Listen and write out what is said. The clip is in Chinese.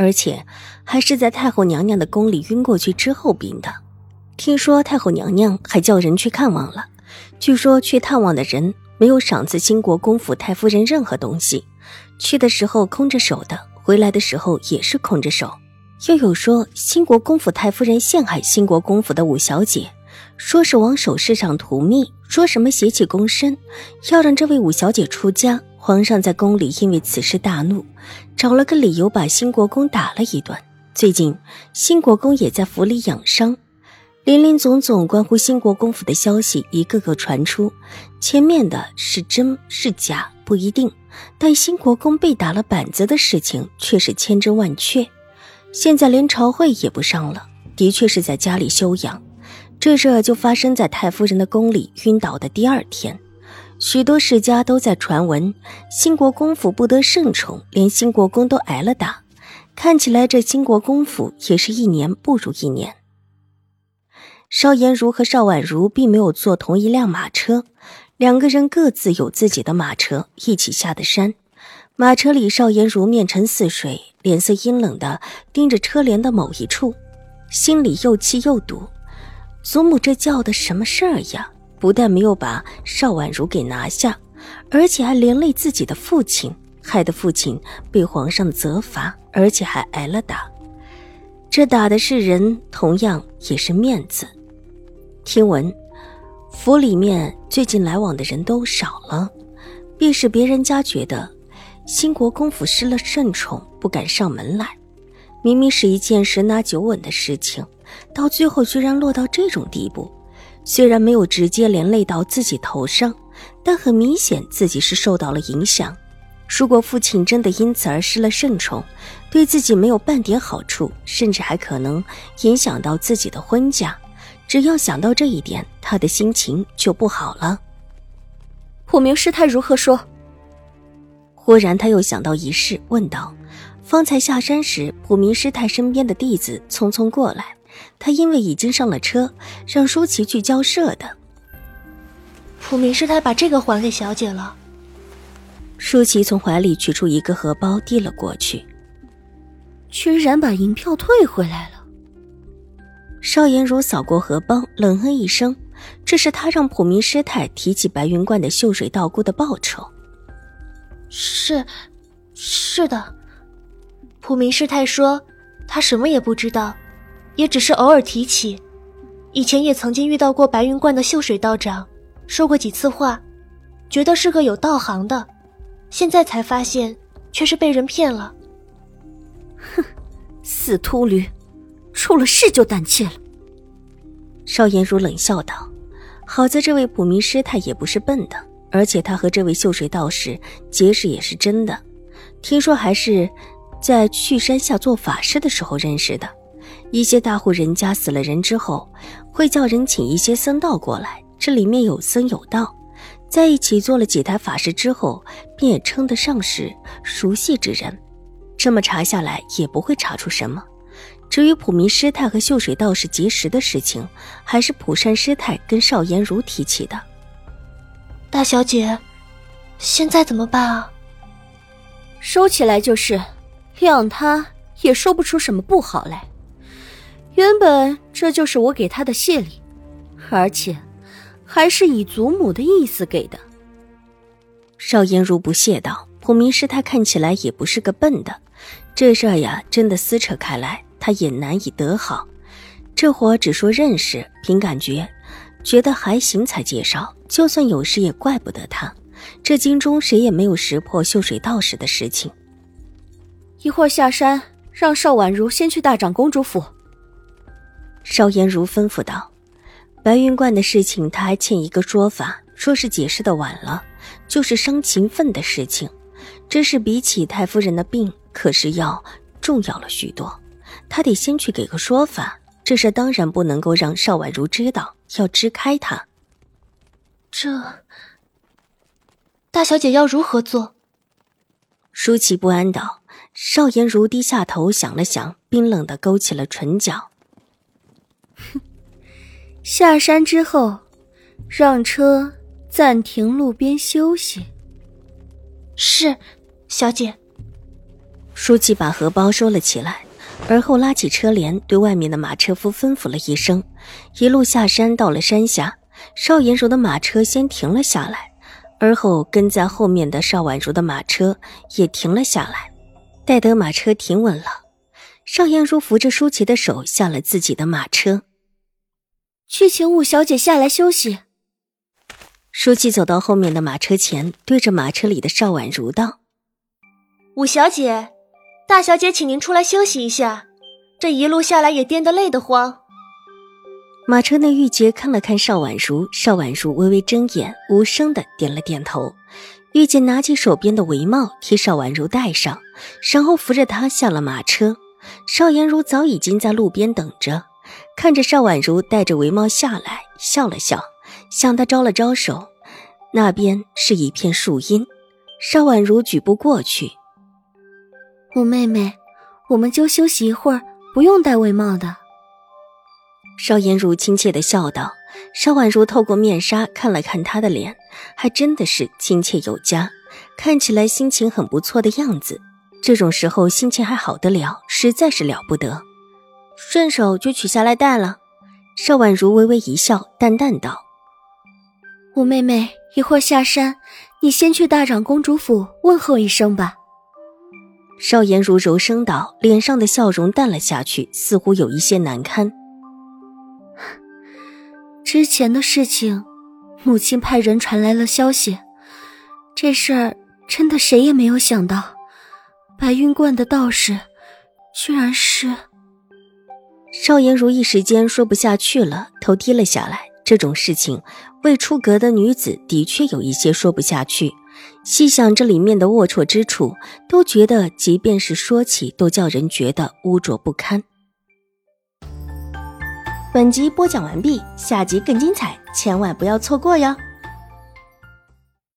而且还是在太后娘娘的宫里晕过去之后病的。听说太后娘娘还叫人去看望了。据说去探望的人没有赏赐兴国公府太夫人任何东西，去的时候空着手的，回来的时候也是空着手。又有说兴国公府太夫人陷害兴国公府的五小姐，说是往首饰上涂蜜，说什么邪气攻身，要让这位五小姐出家。皇上在宫里因为此事大怒，找了个理由把兴国公打了一顿。最近兴国公也在府里养伤，林林总总关乎兴国公府的消息一个个传出。前面的是真是假不一定，但兴国公被打了板子的事情却是千真万确。现在连朝会也不上了，的确是在家里休养。这事就发生在太夫人的宫里晕倒的第二天。许多世家都在传闻，兴国公府不得圣宠，连兴国公都挨了打。看起来这兴国公府也是一年不如一年。邵颜如和邵婉如并没有坐同一辆马车，两个人各自有自己的马车，一起下的山。马车里，邵颜如面沉似水，脸色阴冷的盯着车帘的某一处，心里又气又堵。祖母这叫的什么事儿呀？不但没有把邵婉如给拿下，而且还连累自己的父亲，害得父亲被皇上责罚，而且还挨了打。这打的是人，同样也是面子。听闻府里面最近来往的人都少了，必是别人家觉得兴国公府失了圣宠，不敢上门来。明明是一件十拿九稳的事情，到最后居然落到这种地步。虽然没有直接连累到自己头上，但很明显自己是受到了影响。如果父亲真的因此而失了圣宠，对自己没有半点好处，甚至还可能影响到自己的婚嫁。只要想到这一点，他的心情就不好了。普明师太如何说？忽然他又想到一事，问道：“方才下山时，普明师太身边的弟子匆匆过来。”他因为已经上了车，让舒淇去交涉的。普明师太把这个还给小姐了。舒淇从怀里取出一个荷包，递了过去。居然把银票退回来了。邵颜如扫过荷包，冷哼一声：“这是他让普明师太提起白云观的秀水道姑的报酬。”是，是的。普明师太说，他什么也不知道。也只是偶尔提起，以前也曾经遇到过白云观的秀水道长，说过几次话，觉得是个有道行的，现在才发现却是被人骗了。哼，死秃驴，出了事就胆怯了。邵颜如冷笑道：“好在这位普明师太也不是笨的，而且他和这位秀水道士结识也是真的，听说还是在去山下做法事的时候认识的。”一些大户人家死了人之后，会叫人请一些僧道过来，这里面有僧有道，在一起做了几台法事之后，便也称得上是熟悉之人。这么查下来，也不会查出什么。至于普明师太和秀水道士结识的事情，还是普善师太跟邵颜如提起的。大小姐，现在怎么办啊？收起来就是，谅他也说不出什么不好来。原本这就是我给他的谢礼，而且还是以祖母的意思给的。邵颜如不屑道：“普明师太看起来也不是个笨的，这事儿呀，真的撕扯开来，他也难以得好。这会儿只说认识，凭感觉，觉得还行才介绍。就算有事，也怪不得他。这京中谁也没有识破秀水道士的事情。一会儿下山，让邵婉如先去大长公主府。”邵颜如吩咐道：“白云观的事情，他还欠一个说法，说是解释的晚了，就是伤情分的事情。这事比起太夫人的病，可是要重要了许多。他得先去给个说法。这事当然不能够让邵婉如知道，要支开他。这大小姐要如何做？舒淇不安道。邵颜如低下头想了想，冰冷的勾起了唇角。哼，下山之后，让车暂停路边休息。是，小姐。舒淇把荷包收了起来。而后拉起车帘，对外面的马车夫吩咐了一声，一路下山。到了山下，邵颜如的马车先停了下来，而后跟在后面的邵婉如的马车也停了下来。待得马车停稳了，邵颜如扶着舒淇的手下了自己的马车，去请五小姐下来休息。舒淇走到后面的马车前，对着马车里的邵婉如道：“五小姐。”大小姐，请您出来休息一下，这一路下来也颠得累得慌。马车内，玉洁看了看邵婉如，邵婉如微微睁眼，无声的点了点头。玉洁拿起手边的围帽替邵婉如戴上，然后扶着她下了马车。邵颜如早已经在路边等着，看着邵婉如戴着围帽下来，笑了笑，向她招了招手。那边是一片树荫，邵婉如举步过去。五妹妹，我们就休息一会儿，不用戴围帽的。邵颜如亲切的笑道。邵婉如透过面纱看了看他的脸，还真的是亲切有加，看起来心情很不错的样子。这种时候心情还好得了，实在是了不得。顺手就取下来戴了。邵婉如微微一笑，淡淡道：“五妹妹，一会儿下山，你先去大长公主府问候一声吧。”邵颜如柔声道，脸上的笑容淡了下去，似乎有一些难堪。之前的事情，母亲派人传来了消息，这事儿真的谁也没有想到，白云观的道士，居然是……邵颜如一时间说不下去了，头低了下来。这种事情，未出阁的女子的确有一些说不下去。细想这里面的龌龊之处，都觉得即便是说起，都叫人觉得污浊不堪。本集播讲完毕，下集更精彩，千万不要错过哟！